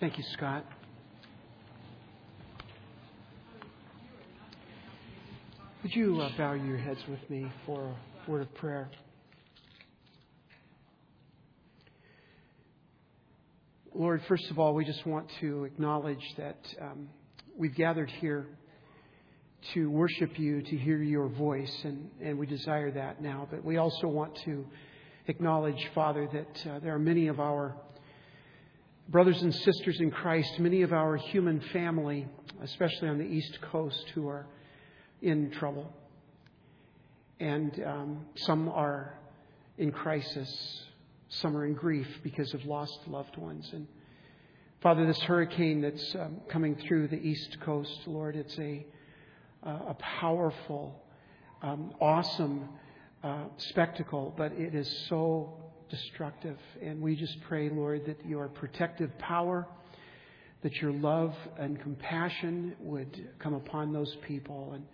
Thank you, Scott. Would you uh, bow your heads with me for a word of prayer? Lord, first of all, we just want to acknowledge that um, we've gathered here to worship you, to hear your voice, and, and we desire that now. But we also want to acknowledge, Father, that uh, there are many of our brothers and sisters in Christ, many of our human family, especially on the East Coast, who are in trouble. And um, some are in crisis, some are in grief because of lost loved ones. And Father, this hurricane that's um, coming through the East Coast, Lord, it's a, uh, a powerful, um, awesome uh, spectacle, but it is so destructive. And we just pray, Lord, that your protective power, that your love and compassion would come upon those people. And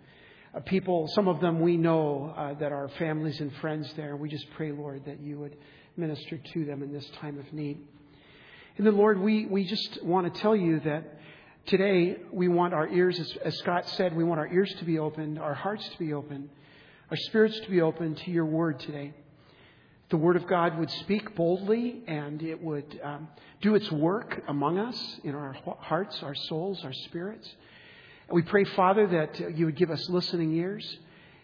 uh, people, some of them we know uh, that are families and friends there. We just pray, Lord, that you would minister to them in this time of need. And then, Lord, we, we just want to tell you that today we want our ears, as, as Scott said, we want our ears to be opened, our hearts to be open, our spirits to be open to your word today. The word of God would speak boldly and it would um, do its work among us in our hearts, our souls, our spirits. And we pray, Father, that you would give us listening ears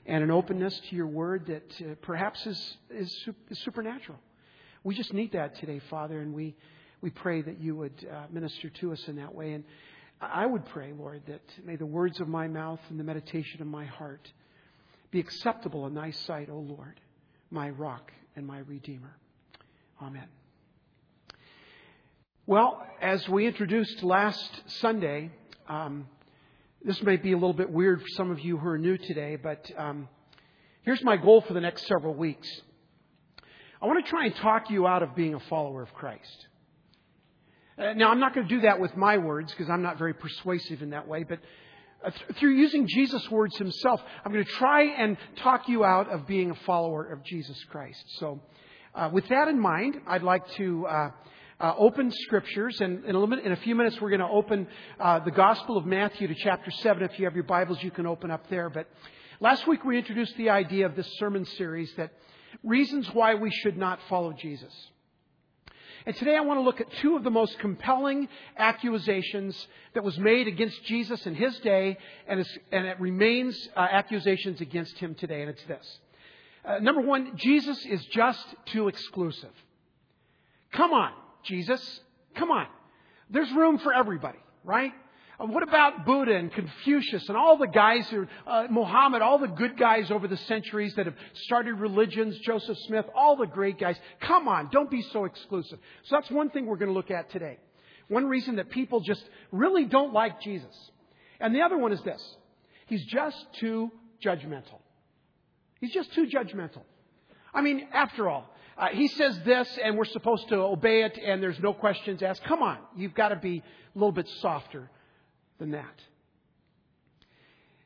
and an openness to your word that uh, perhaps is, is, is, supernatural. We just need that today, Father, and we, we pray that you would uh, minister to us in that way. And I would pray, Lord, that may the words of my mouth and the meditation of my heart be acceptable in thy sight, O Lord, my rock and my redeemer. Amen. Well, as we introduced last Sunday, um, this may be a little bit weird for some of you who are new today, but um, here's my goal for the next several weeks. I want to try and talk you out of being a follower of Christ. Uh, now, I'm not going to do that with my words because I'm not very persuasive in that way, but through using Jesus' words himself, I'm going to try and talk you out of being a follower of Jesus Christ. So, uh, with that in mind, I'd like to uh, uh, open scriptures, and in a, in a, few minutes we're going to open uh, the Gospel of Matthew to chapter 7. If you have your Bibles, you can open up there. But last week we introduced the idea of this sermon series that reasons why we should not follow Jesus. And today I want to look at two of the most compelling accusations that was made against Jesus in his day, and, and it remains uh, accusations against him today, and it's this. Uh, number one, Jesus is just too exclusive. Come on. Jesus. Come on. There's room for everybody, right? What about Buddha and Confucius and all the guys who, uh, Muhammad, all the good guys over the centuries that have started religions, Joseph Smith, all the great guys? Come on, don't be so exclusive. So that's one thing we're going to look at today. One reason that people just really don't like Jesus. And the other one is this. He's just too judgmental. He's just too judgmental. I mean, after all, uh, he says this, and we're supposed to obey it, and there's no questions asked. Come on, you've got to be a little bit softer than that.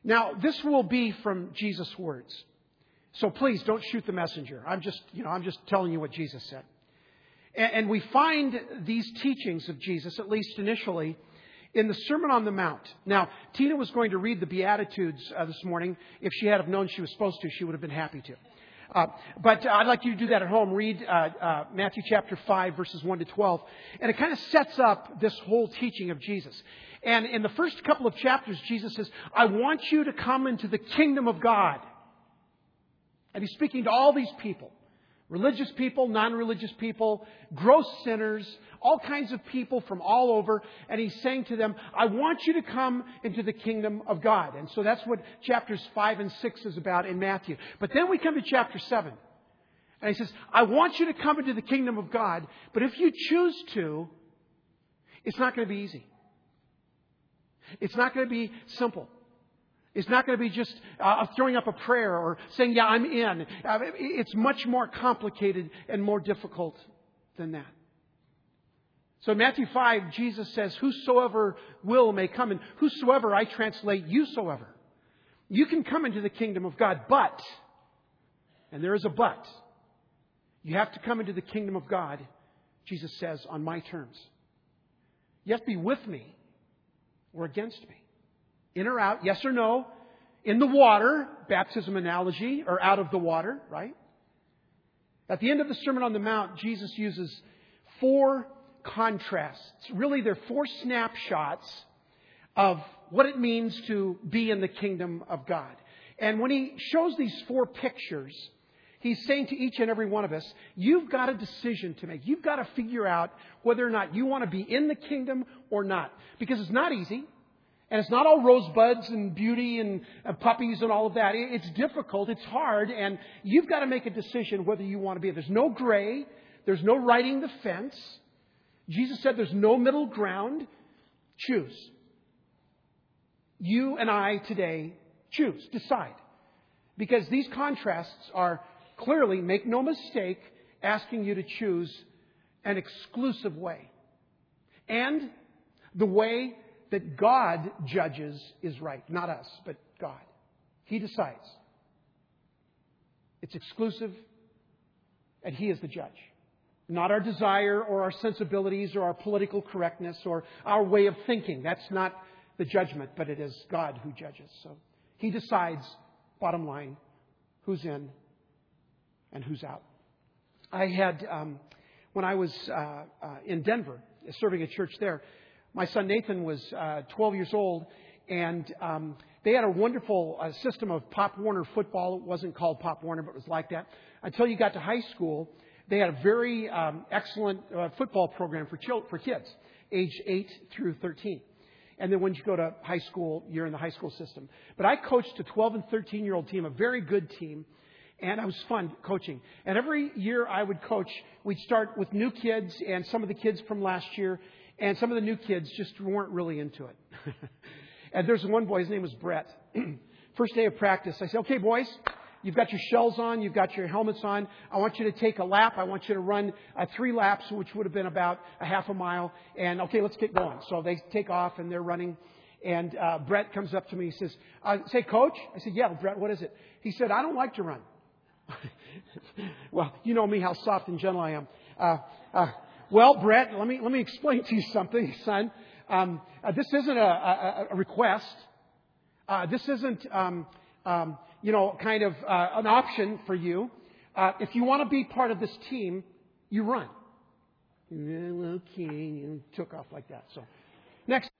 Now, this will be from Jesus' words. So please don't shoot the messenger. I'm just, you know, I'm just telling you what Jesus said. And, and we find these teachings of Jesus, at least initially, in the Sermon on the Mount. Now, Tina was going to read the Beatitudes uh, this morning. If she had have known she was supposed to, she would have been happy to. Uh, but uh, I'd like you to do that at home. Read uh, uh, Matthew chapter 5, verses 1 to 12. And it kind of sets up this whole teaching of Jesus. And in the first couple of chapters, Jesus says, I want you to come into the kingdom of God. And he's speaking to all these people religious people, non religious people, gross sinners, all kinds of people from all over. And he's saying to them, I want you to come into the kingdom of God. And so that's what chapters 5 and 6 is about in Matthew. But then we come to chapter 7. And he says, I want you to come into the kingdom of God, but if you choose to, it's not going to be easy. It's not going to be simple. It's not going to be just uh, throwing up a prayer or saying, Yeah, I'm in. Uh, it's much more complicated and more difficult than that. So in Matthew 5, Jesus says, Whosoever will may come. And whosoever, I translate, yousoever. You can come into the kingdom of God, but, and there is a but, you have to come into the kingdom of God, Jesus says, on my terms. You have to be with me or against me. In or out, yes or no. In the water, baptism analogy, or out of the water, right? At the end of the Sermon on the Mount, Jesus uses four contrasts. Really, they're four snapshots of what it means to be in the kingdom of God. And when he shows these four pictures, he's saying to each and every one of us, you've got a decision to make. You've got to figure out whether or not you want to be in the kingdom or not. Because it's not easy. And it's not all rosebuds and beauty and, and puppies and all of that. It's difficult. It's hard. And you've got to make a decision whether you want to be. There's no gray. There's no riding the fence. Jesus said there's no middle ground. Choose. You and I today choose, decide. Because these contrasts are clearly, make no mistake, asking you to choose an exclusive way. And the way that God judges is right. Not us, but God. He decides. It's exclusive, and He is the judge. Not our desire or our sensibilities or our political correctness or our way of thinking. That's not the judgment, but it is God who judges. So He decides, bottom line, who's in and who's out. I had, um, when I was uh, uh, in Denver, serving a church there, my son Nathan was uh, 12 years old, and um, they had a wonderful uh, system of Pop Warner football. It wasn't called Pop Warner, but it was like that. Until you got to high school, they had a very um, excellent uh, football program for, chil- for kids, age 8 through 13. And then when you go to high school, you're in the high school system. But I coached a 12 and 13 year old team, a very good team, and it was fun coaching. And every year I would coach, we'd start with new kids and some of the kids from last year, and some of the new kids just weren't really into it. and there's one boy, his name was Brett. First day of practice, I said, okay, boys, you've got your shells on, you've got your helmets on. I want you to take a lap. I want you to run uh, three laps, which would have been about a half a mile. And okay, let's get going. So they take off and they're running. And uh, Brett comes up to me. He says, uh, "Say, coach." I said, "Yeah, Brett. What is it?" He said, "I don't like to run." well, you know me, how soft and gentle I am. Uh, uh, well, Brett, let me, let me explain to you something, son. Um, uh, this isn't a, a, a request. Uh, this isn't, um, um, you know, kind of uh, an option for you. Uh, if you want to be part of this team, you run. Okay, and took off like that. So, next,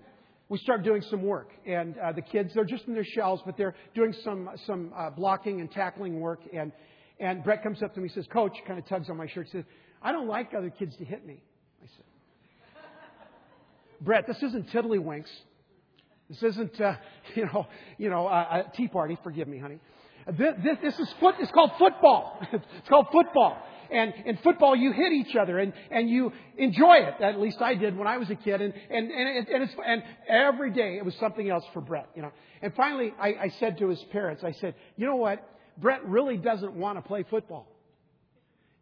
we start doing some work, and uh, the kids they're just in their shells, but they're doing some some uh, blocking and tackling work. And and Brett comes up to me, and says, "Coach," kind of tugs on my shirt, says, I don't like other kids to hit me. I said, Brett, this isn't tiddlywinks. This isn't, uh, you know, you know, uh, a tea party. Forgive me, honey. This, this, this is foot. It's called football. it's called football. And in football, you hit each other and, and you enjoy it. At least I did when I was a kid. And, and, and, and, it's, and every day it was something else for Brett, you know. And finally, I, I said to his parents, I said, you know what? Brett really doesn't want to play football.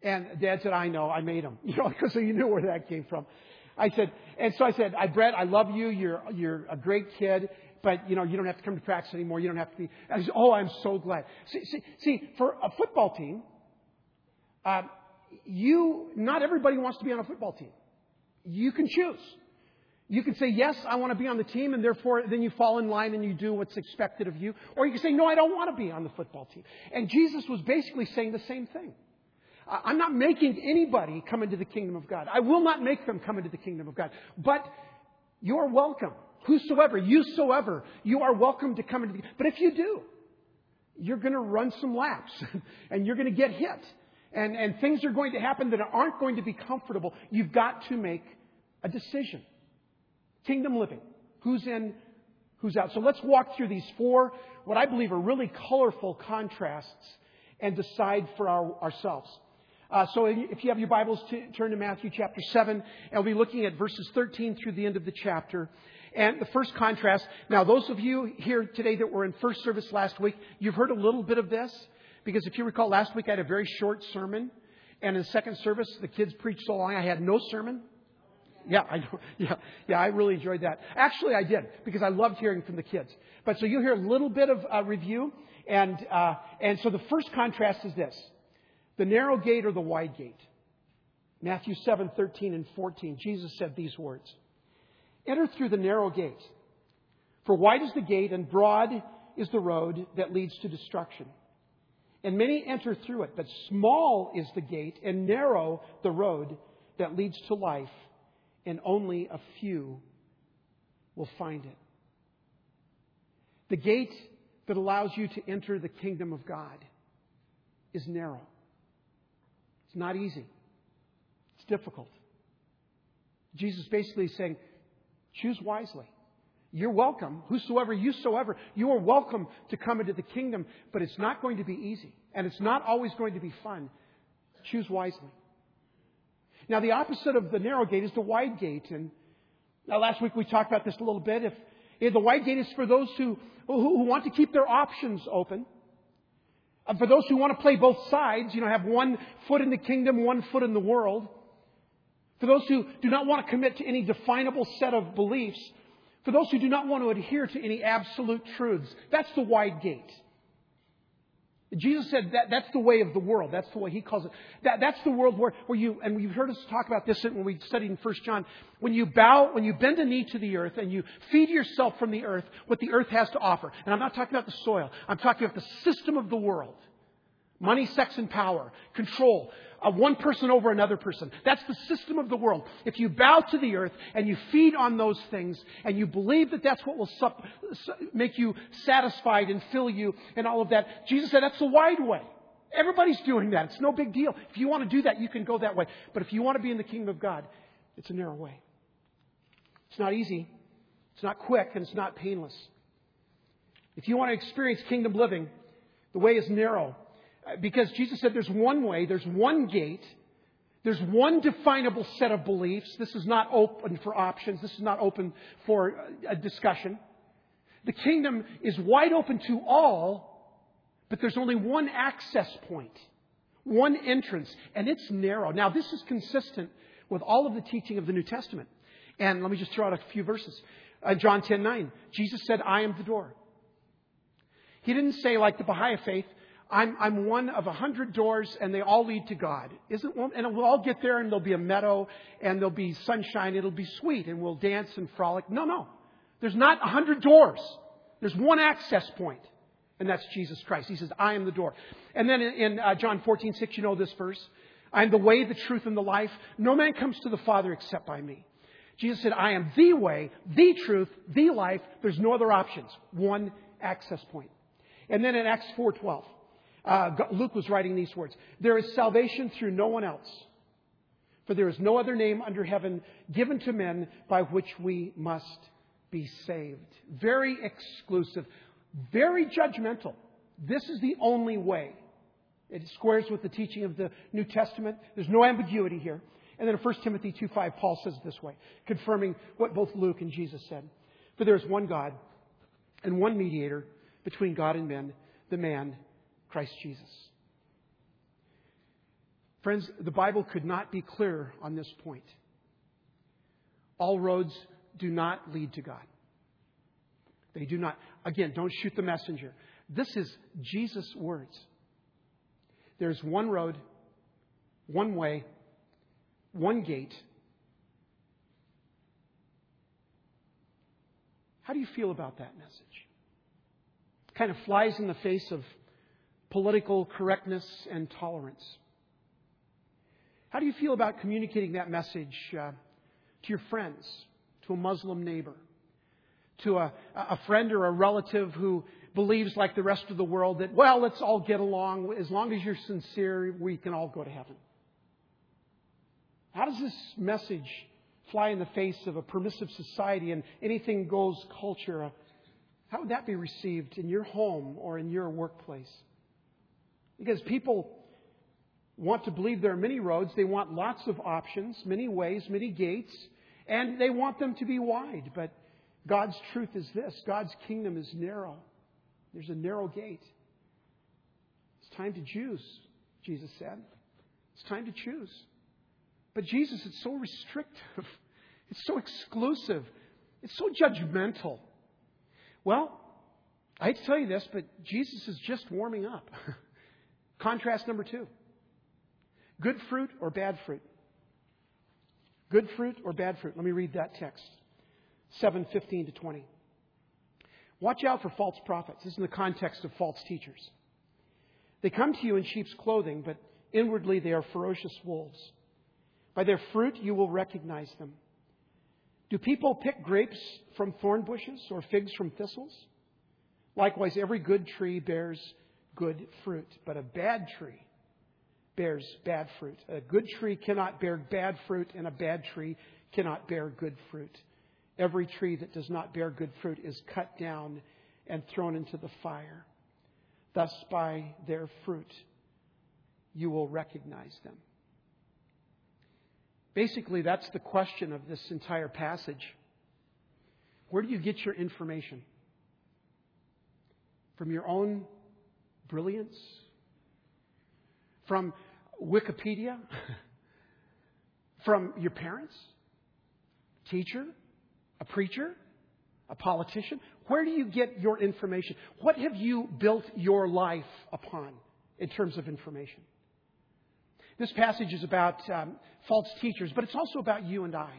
And Dad said, I know, I made him. You know, because you knew where that came from. I said, and so I said, I Brett, I love you. You're you're a great kid, but you know you don't have to come to practice anymore. You don't have to be. And said, oh, I'm so glad. See, see, see for a football team, uh, you not everybody wants to be on a football team. You can choose. You can say, yes, I want to be on the team, and therefore then you fall in line and you do what's expected of you. Or you can say, no, I don't want to be on the football team. And Jesus was basically saying the same thing. I'm not making anybody come into the kingdom of God. I will not make them come into the kingdom of God. But you're welcome. Whosoever, yousoever, you are welcome to come into the But if you do, you're going to run some laps and you're going to get hit. And, and things are going to happen that aren't going to be comfortable. You've got to make a decision. Kingdom living. Who's in, who's out. So let's walk through these four, what I believe are really colorful contrasts and decide for our, ourselves. Uh, so if you have your Bibles, to, turn to Matthew chapter 7, and we'll be looking at verses 13 through the end of the chapter. And the first contrast, now those of you here today that were in first service last week, you've heard a little bit of this, because if you recall last week I had a very short sermon, and in second service the kids preached so long I had no sermon. Yeah, I. Yeah, yeah, I really enjoyed that. Actually, I did because I loved hearing from the kids. But so you'll hear a little bit of uh, review, and uh, and so the first contrast is this: the narrow gate or the wide gate? Matthew 7, 13 and 14, Jesus said these words. Enter through the narrow gate. For wide is the gate and broad is the road that leads to destruction. And many enter through it, but small is the gate and narrow the road that leads to life, and only a few will find it. The gate that allows you to enter the kingdom of God is narrow. It's not easy. It's difficult. Jesus basically is saying, choose wisely. You're welcome, whosoever, you yousoever, you are welcome to come into the kingdom, but it's not going to be easy. And it's not always going to be fun. Choose wisely. Now, the opposite of the narrow gate is the wide gate. And now, last week we talked about this a little bit. If, if the wide gate is for those who, who, who want to keep their options open, uh, for those who want to play both sides, you know, have one foot in the kingdom, one foot in the world. For those who do not want to commit to any definable set of beliefs, for those who do not want to adhere to any absolute truths, that's the wide gate. Jesus said that that's the way of the world. That's the way he calls it. That, that's the world where, where you, and you've heard us talk about this when we studied in 1 John, when you bow, when you bend a knee to the earth and you feed yourself from the earth what the earth has to offer. And I'm not talking about the soil. I'm talking about the system of the world. Money, sex, and power. Control one person over another person. That's the system of the world. If you bow to the earth and you feed on those things and you believe that that's what will sup- make you satisfied and fill you and all of that, Jesus said that's the wide way. Everybody's doing that. It's no big deal. If you want to do that, you can go that way. But if you want to be in the kingdom of God, it's a narrow way. It's not easy. It's not quick and it's not painless. If you want to experience kingdom living, the way is narrow because Jesus said there's one way, there's one gate, there's one definable set of beliefs. This is not open for options, this is not open for a discussion. The kingdom is wide open to all, but there's only one access point, one entrance, and it's narrow. Now, this is consistent with all of the teaching of the New Testament. And let me just throw out a few verses. Uh, John 10 9, Jesus said, I am the door. He didn't say, like the Baha'i faith, I'm, I'm one of a hundred doors and they all lead to God. Isn't one, and we'll all get there and there'll be a meadow and there'll be sunshine. It'll be sweet and we'll dance and frolic. No, no. There's not a hundred doors. There's one access point, and that's Jesus Christ. He says, I am the door. And then in, in uh, John 14, 6, you know this verse. I am the way, the truth, and the life. No man comes to the Father except by me. Jesus said, I am the way, the truth, the life. There's no other options. One access point. And then in Acts 4:12, uh, Luke was writing these words There is salvation through no one else, for there is no other name under heaven given to men by which we must be saved. Very exclusive, very judgmental. This is the only way. It squares with the teaching of the New Testament. There's no ambiguity here. And then in 1 Timothy 2.5, Paul says this way, confirming what both Luke and Jesus said. For there is one God and one mediator between God and men, the man, Christ Jesus. Friends, the Bible could not be clearer on this point. All roads do not lead to God. They do not. Again, don't shoot the messenger. This is Jesus' words. There's one road, one way, one gate. How do you feel about that message? Kind of flies in the face of political correctness and tolerance. How do you feel about communicating that message uh, to your friends, to a Muslim neighbor, to a, a friend or a relative who believes, like the rest of the world, that, well, let's all get along. As long as you're sincere, we can all go to heaven? How does this message fly in the face of a permissive society and anything goes culture? How would that be received in your home or in your workplace? Because people want to believe there are many roads, they want lots of options, many ways, many gates, and they want them to be wide. But God's truth is this God's kingdom is narrow. There's a narrow gate. It's time to choose, Jesus said. It's time to choose. But Jesus, it's so restrictive. It's so exclusive. It's so judgmental. Well, I tell you this, but Jesus is just warming up. Contrast number two good fruit or bad fruit? Good fruit or bad fruit? Let me read that text. 7 15 to 20. Watch out for false prophets. This is in the context of false teachers. They come to you in sheep's clothing, but inwardly they are ferocious wolves. By their fruit you will recognize them. Do people pick grapes from thorn bushes or figs from thistles? Likewise, every good tree bears good fruit, but a bad tree bears bad fruit. A good tree cannot bear bad fruit, and a bad tree cannot bear good fruit. Every tree that does not bear good fruit is cut down and thrown into the fire. Thus, by their fruit, you will recognize them. Basically, that's the question of this entire passage. Where do you get your information? From your own brilliance? From Wikipedia? From your parents? Teacher? A preacher? A politician? Where do you get your information? What have you built your life upon in terms of information? This passage is about um, false teachers, but it's also about you and I.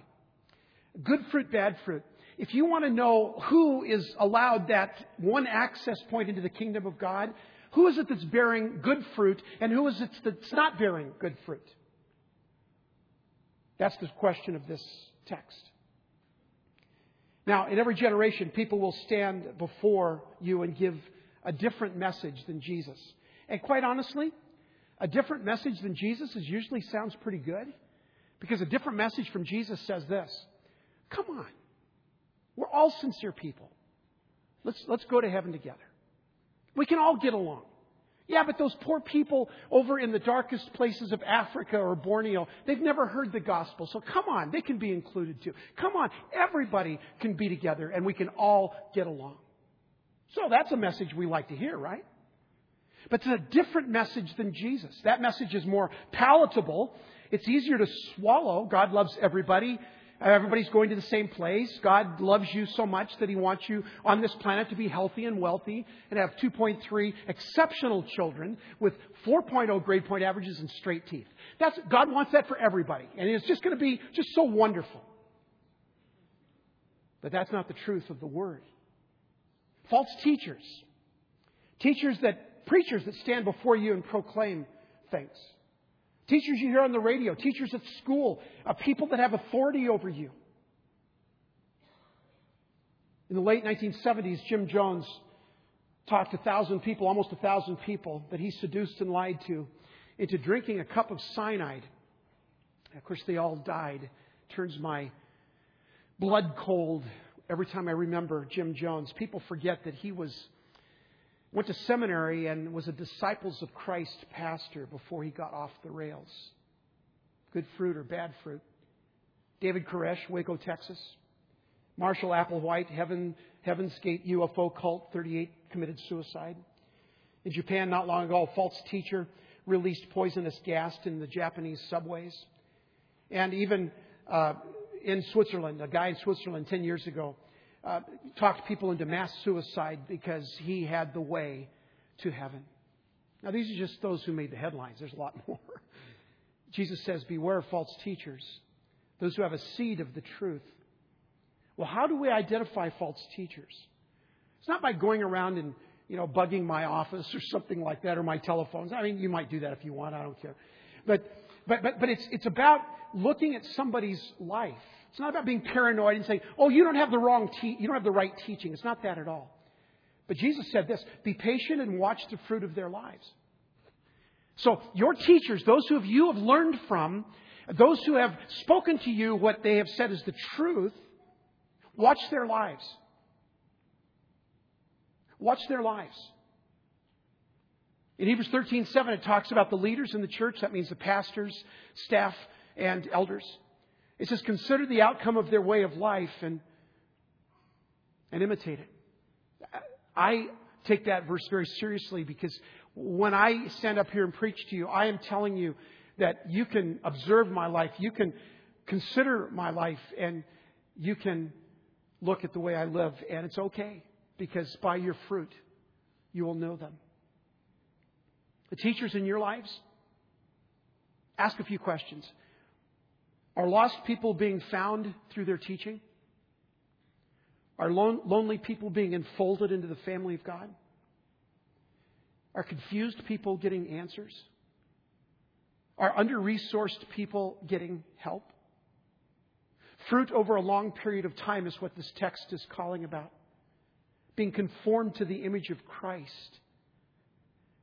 Good fruit, bad fruit. If you want to know who is allowed that one access point into the kingdom of God, who is it that's bearing good fruit and who is it that's not bearing good fruit? That's the question of this text. Now, in every generation, people will stand before you and give a different message than Jesus. And quite honestly, a different message than Jesus is usually sounds pretty good because a different message from Jesus says this Come on. We're all sincere people. Let's, let's go to heaven together. We can all get along. Yeah, but those poor people over in the darkest places of Africa or Borneo, they've never heard the gospel. So come on, they can be included too. Come on, everybody can be together and we can all get along. So that's a message we like to hear, right? But it's a different message than Jesus. That message is more palatable. It's easier to swallow. God loves everybody. Everybody's going to the same place. God loves you so much that He wants you on this planet to be healthy and wealthy and have 2.3 exceptional children with 4.0 grade point averages and straight teeth. That's, God wants that for everybody. And it's just going to be just so wonderful. But that's not the truth of the Word. False teachers. Teachers that, preachers that stand before you and proclaim things. Teachers you hear on the radio, teachers at school, uh, people that have authority over you. In the late 1970s, Jim Jones talked a thousand people, almost a thousand people, that he seduced and lied to into drinking a cup of cyanide. Of course, they all died. Turns my blood cold every time I remember Jim Jones. People forget that he was went to seminary and was a Disciples of Christ pastor before he got off the rails. Good fruit or bad fruit. David Koresh, Waco, Texas. Marshall Applewhite, Heaven, Heaven's Gate UFO cult, 38, committed suicide. In Japan, not long ago, a false teacher released poisonous gas in the Japanese subways. And even uh, in Switzerland, a guy in Switzerland 10 years ago uh, talked people into mass suicide because he had the way to heaven. Now, these are just those who made the headlines. There's a lot more. Jesus says, Beware of false teachers, those who have a seed of the truth. Well, how do we identify false teachers? It's not by going around and you know, bugging my office or something like that, or my telephones. I mean, you might do that if you want. I don't care. But, but, but, but it's, it's about looking at somebody's life it's not about being paranoid and saying, oh, you don't have the wrong te- you don't have the right teaching. It's not that at all. But Jesus said this be patient and watch the fruit of their lives. So your teachers, those who you have learned from, those who have spoken to you what they have said is the truth, watch their lives. Watch their lives. In Hebrews 13:7 it talks about the leaders in the church, that means the pastors, staff, and elders. It says, consider the outcome of their way of life and, and imitate it. I take that verse very seriously because when I stand up here and preach to you, I am telling you that you can observe my life, you can consider my life, and you can look at the way I live, and it's okay because by your fruit, you will know them. The teachers in your lives, ask a few questions. Are lost people being found through their teaching? Are lon- lonely people being enfolded into the family of God? Are confused people getting answers? Are under resourced people getting help? Fruit over a long period of time is what this text is calling about. Being conformed to the image of Christ.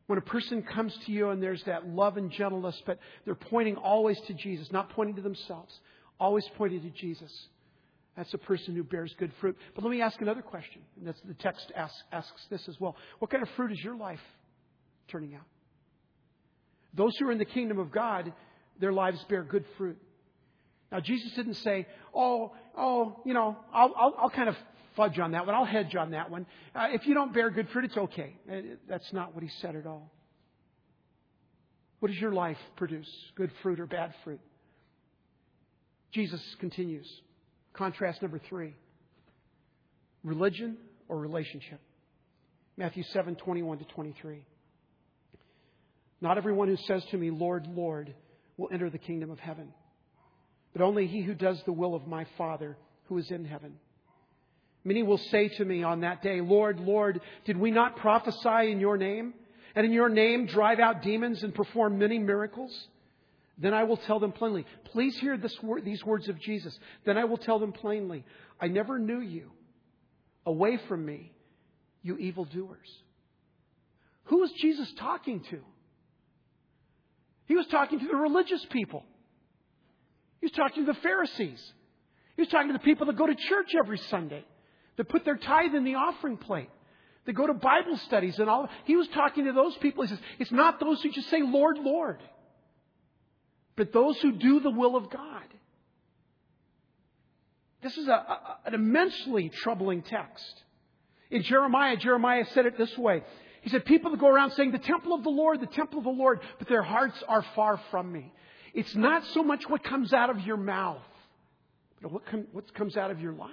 When a person comes to you and there's that love and gentleness, but they're pointing always to Jesus, not pointing to themselves, always pointing to Jesus. That's a person who bears good fruit. But let me ask another question. And that's the text asks, asks this as well. What kind of fruit is your life turning out? Those who are in the kingdom of God, their lives bear good fruit. Now, Jesus didn't say, oh, oh, you know, I'll, I'll, I'll kind of fudge on that one. I'll hedge on that one. Uh, if you don't bear good fruit, it's okay. Uh, that's not what he said at all. What does your life produce? Good fruit or bad fruit? Jesus continues. Contrast number three religion or relationship. Matthew 7 21 to 23. Not everyone who says to me, Lord, Lord, will enter the kingdom of heaven, but only he who does the will of my Father who is in heaven. Many will say to me on that day, Lord, Lord, did we not prophesy in your name? And in your name drive out demons and perform many miracles? Then I will tell them plainly. Please hear word, these words of Jesus. Then I will tell them plainly, I never knew you. Away from me, you evildoers. Who was Jesus talking to? He was talking to the religious people. He was talking to the Pharisees. He was talking to the people that go to church every Sunday, that put their tithe in the offering plate, that go to Bible studies and all. He was talking to those people. He says, it's not those who just say, Lord, Lord but those who do the will of God. This is a, a, an immensely troubling text. In Jeremiah, Jeremiah said it this way. He said, People go around saying, The temple of the Lord, the temple of the Lord, but their hearts are far from me. It's not so much what comes out of your mouth, but what, com- what comes out of your life.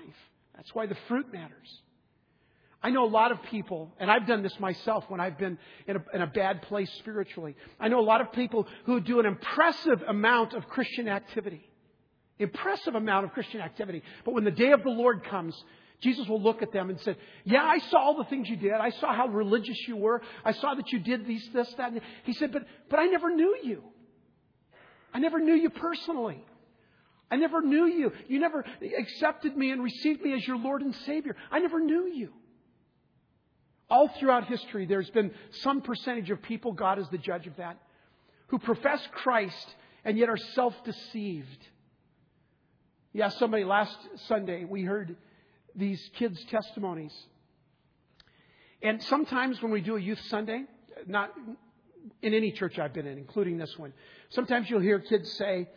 That's why the fruit matters. I know a lot of people, and I've done this myself when I've been in a, in a, bad place spiritually. I know a lot of people who do an impressive amount of Christian activity. Impressive amount of Christian activity. But when the day of the Lord comes, Jesus will look at them and say, Yeah, I saw all the things you did. I saw how religious you were. I saw that you did these, this, that. And he said, but, but I never knew you. I never knew you personally. I never knew you. You never accepted me and received me as your Lord and Savior. I never knew you. All throughout history, there's been some percentage of people, God is the judge of that, who profess Christ and yet are self deceived. Yeah, somebody last Sunday, we heard these kids' testimonies. And sometimes when we do a youth Sunday, not in any church I've been in, including this one, sometimes you'll hear kids say,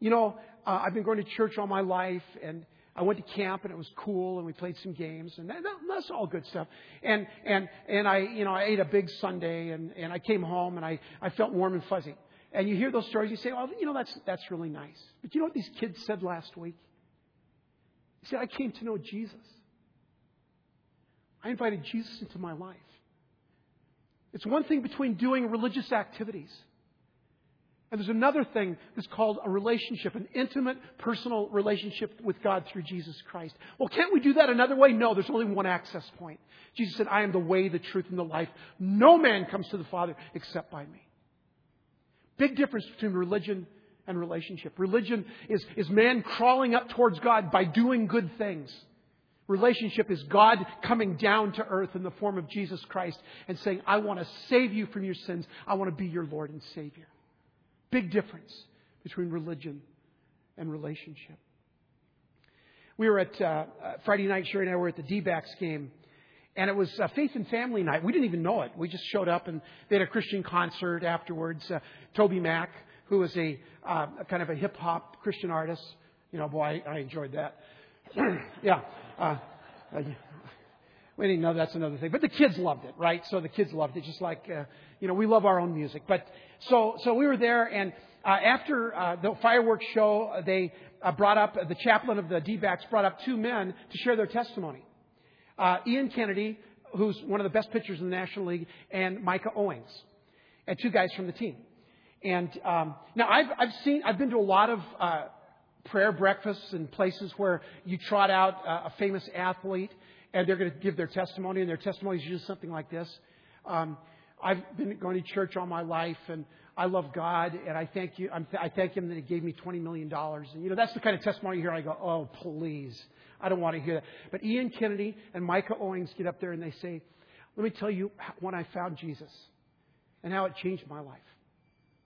You know, uh, I've been going to church all my life, and I went to camp and it was cool and we played some games and that, that's all good stuff. And, and, and I, you know, I ate a big sundae and, and I came home and I, I felt warm and fuzzy. And you hear those stories, you say, well, you know, that's, that's really nice. But you know what these kids said last week? He said, I came to know Jesus. I invited Jesus into my life. It's one thing between doing religious activities and there's another thing that's called a relationship, an intimate, personal relationship with God through Jesus Christ. Well, can't we do that another way? No, there's only one access point. Jesus said, I am the way, the truth, and the life. No man comes to the Father except by me. Big difference between religion and relationship. Religion is, is man crawling up towards God by doing good things. Relationship is God coming down to earth in the form of Jesus Christ and saying, I want to save you from your sins. I want to be your Lord and Savior. Big difference between religion and relationship. We were at uh, uh, Friday night, Sherry and I were at the D backs game, and it was a faith and family night. We didn't even know it. We just showed up, and they had a Christian concert afterwards. Uh, TobyMac, who was a, uh, a kind of a hip hop Christian artist, you know, boy, I, I enjoyed that. yeah. Uh, uh, we didn't know that's another thing. But the kids loved it, right? So the kids loved it, just like, uh, you know, we love our own music. But so, so we were there, and uh, after uh, the fireworks show, they uh, brought up, the chaplain of the D-backs brought up two men to share their testimony. Uh, Ian Kennedy, who's one of the best pitchers in the National League, and Micah Owings, and two guys from the team. And um, now I've, I've seen, I've been to a lot of uh, prayer breakfasts and places where you trot out uh, a famous athlete and they're going to give their testimony, and their testimony is just something like this. Um, I've been going to church all my life, and I love God, and I thank you. I'm, I thank Him that He gave me twenty million dollars. And you know, that's the kind of testimony you hear. I go, oh, please, I don't want to hear that. But Ian Kennedy and Micah Owings get up there and they say, "Let me tell you when I found Jesus, and how it changed my life."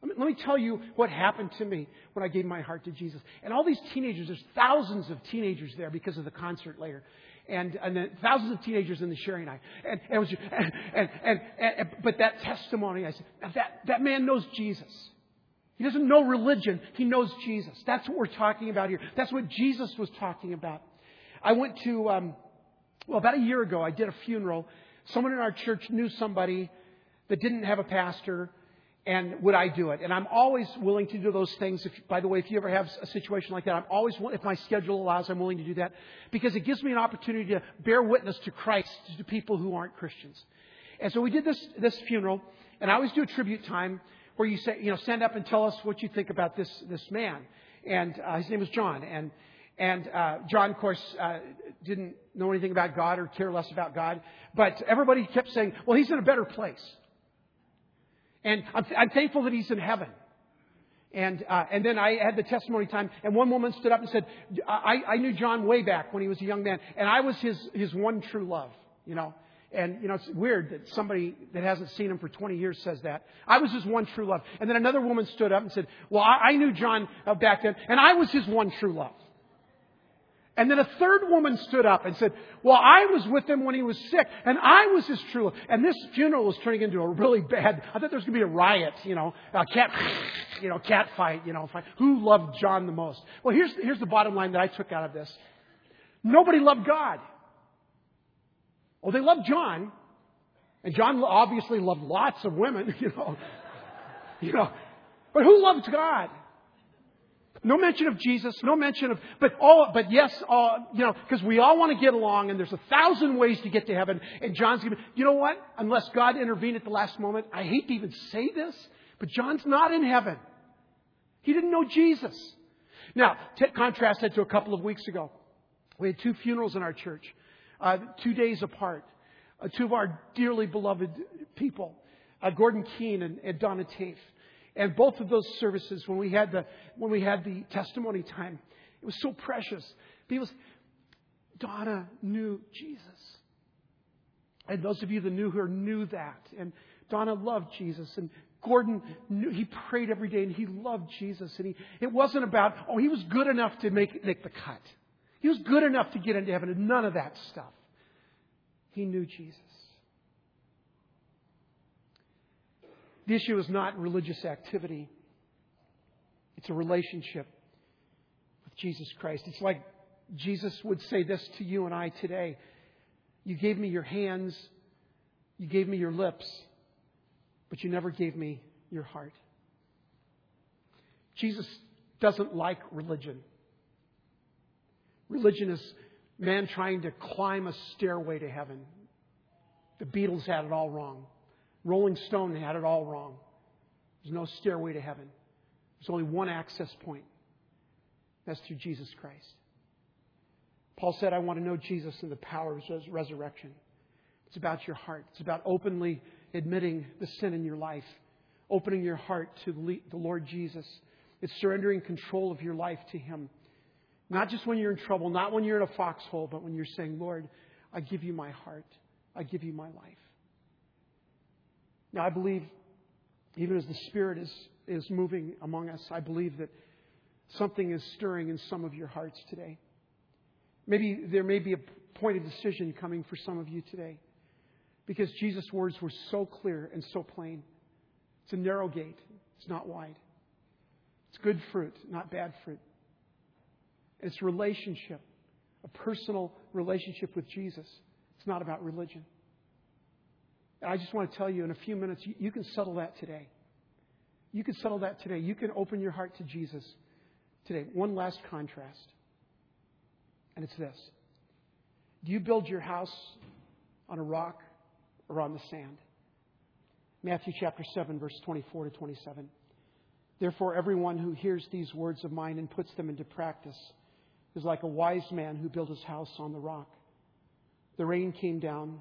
Let me tell you what happened to me when I gave my heart to Jesus. And all these teenagers, there's thousands of teenagers there because of the concert later. And, and then thousands of teenagers in the night. And, and, it was, and, and, and, and, but that testimony, I said, that, that man knows Jesus. He doesn't know religion. He knows Jesus. That's what we're talking about here. That's what Jesus was talking about. I went to, um, well, about a year ago, I did a funeral. Someone in our church knew somebody that didn't have a pastor and would I do it? And I'm always willing to do those things. If, by the way, if you ever have a situation like that, I'm always, if my schedule allows, I'm willing to do that because it gives me an opportunity to bear witness to Christ to people who aren't Christians. And so we did this this funeral, and I always do a tribute time where you say, you know, stand up and tell us what you think about this this man. And uh, his name was John, and and uh, John, of course, uh, didn't know anything about God or care less about God, but everybody kept saying, well, he's in a better place. And I'm, I'm thankful that he's in heaven. And, uh, and then I had the testimony time, and one woman stood up and said, I, I knew John way back when he was a young man, and I was his, his one true love, you know. And, you know, it's weird that somebody that hasn't seen him for 20 years says that. I was his one true love. And then another woman stood up and said, Well, I, I knew John uh, back then, and I was his one true love. And then a third woman stood up and said, Well, I was with him when he was sick, and I was his true love. And this funeral was turning into a really bad, I thought there was going to be a riot, you know, a cat, you know, cat fight, you know, fight. who loved John the most? Well, here's, here's the bottom line that I took out of this. Nobody loved God. Well, they loved John, and John obviously loved lots of women, you know, you know, but who loved God? No mention of Jesus, no mention of, but all, but yes, all, you know, because we all want to get along and there's a thousand ways to get to heaven. And John's to, you know what? Unless God intervened at the last moment, I hate to even say this, but John's not in heaven. He didn't know Jesus. Now, t- contrast that to a couple of weeks ago. We had two funerals in our church, uh, two days apart. Uh, two of our dearly beloved people, uh, Gordon Keene and, and Donna Tafe. And both of those services, when we had the, when we had the testimony time, it was so precious. People, Donna knew Jesus. And those of you that knew her knew that. And Donna loved Jesus. And Gordon knew, he prayed every day and he loved Jesus. And he, it wasn't about, oh, he was good enough to make, make the cut. He was good enough to get into heaven and none of that stuff. He knew Jesus. The issue is not religious activity, it's a relationship with Jesus Christ. It's like Jesus would say this to you and I today You gave me your hands, you gave me your lips, but you never gave me your heart. Jesus doesn't like religion. Religion is man trying to climb a stairway to heaven. The Beatles had it all wrong. Rolling Stone had it all wrong. There's no stairway to heaven. There's only one access point. That's through Jesus Christ. Paul said, I want to know Jesus and the power of his resurrection. It's about your heart. It's about openly admitting the sin in your life, opening your heart to the Lord Jesus. It's surrendering control of your life to Him. Not just when you're in trouble, not when you're in a foxhole, but when you're saying, Lord, I give you my heart. I give you my life. Now, I believe, even as the Spirit is, is moving among us, I believe that something is stirring in some of your hearts today. Maybe there may be a point of decision coming for some of you today because Jesus' words were so clear and so plain. It's a narrow gate, it's not wide. It's good fruit, not bad fruit. It's relationship, a personal relationship with Jesus. It's not about religion. I just want to tell you in a few minutes, you, you can settle that today. You can settle that today. You can open your heart to Jesus today. One last contrast, and it's this Do you build your house on a rock or on the sand? Matthew chapter 7, verse 24 to 27. Therefore, everyone who hears these words of mine and puts them into practice is like a wise man who built his house on the rock. The rain came down,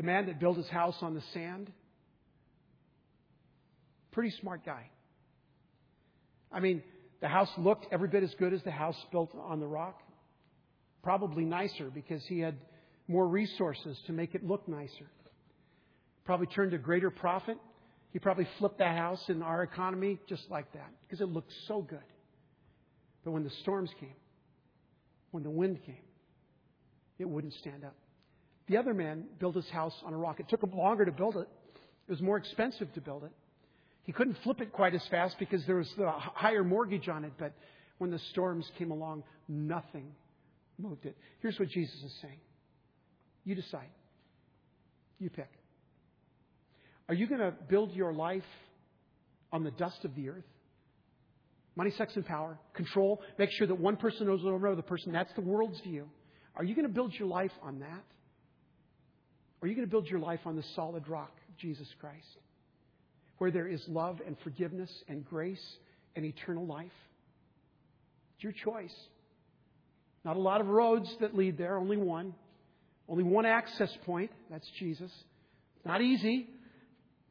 the man that built his house on the sand, pretty smart guy. I mean, the house looked every bit as good as the house built on the rock. Probably nicer because he had more resources to make it look nicer. Probably turned a greater profit. He probably flipped that house in our economy just like that because it looked so good. But when the storms came, when the wind came, it wouldn't stand up. The other man built his house on a rock. It took him longer to build it. It was more expensive to build it. He couldn't flip it quite as fast because there was a higher mortgage on it, but when the storms came along, nothing moved it. Here's what Jesus is saying You decide. You pick. Are you going to build your life on the dust of the earth? Money, sex, and power. Control. Make sure that one person knows over another person. That's the world's view. Are you going to build your life on that? Or are you going to build your life on the solid rock, of Jesus Christ? where there is love and forgiveness and grace and eternal life. It's your choice. Not a lot of roads that lead there, only one. Only one access point. That's Jesus. Not easy.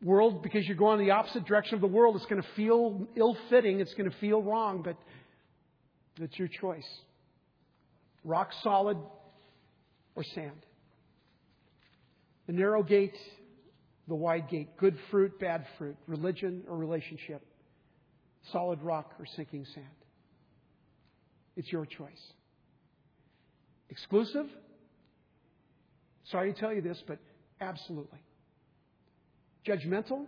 World, because you're going the opposite direction of the world, it's going to feel ill fitting. It's going to feel wrong, but it's your choice. Rock solid or sand. The narrow gate the wide gate good fruit, bad fruit, religion or relationship, solid rock or sinking sand. It's your choice. Exclusive? Sorry to tell you this, but absolutely. Judgmental?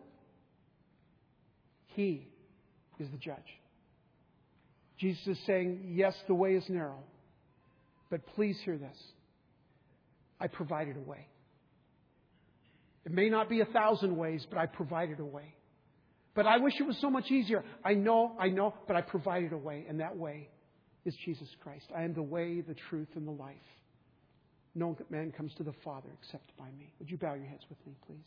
He is the judge. Jesus is saying, yes, the way is narrow, but please hear this. I provided a way. It may not be a thousand ways, but I provided a way. But I wish it was so much easier. I know, I know, but I provided a way, and that way is Jesus Christ. I am the way, the truth, and the life. No man comes to the Father except by me. Would you bow your heads with me, please?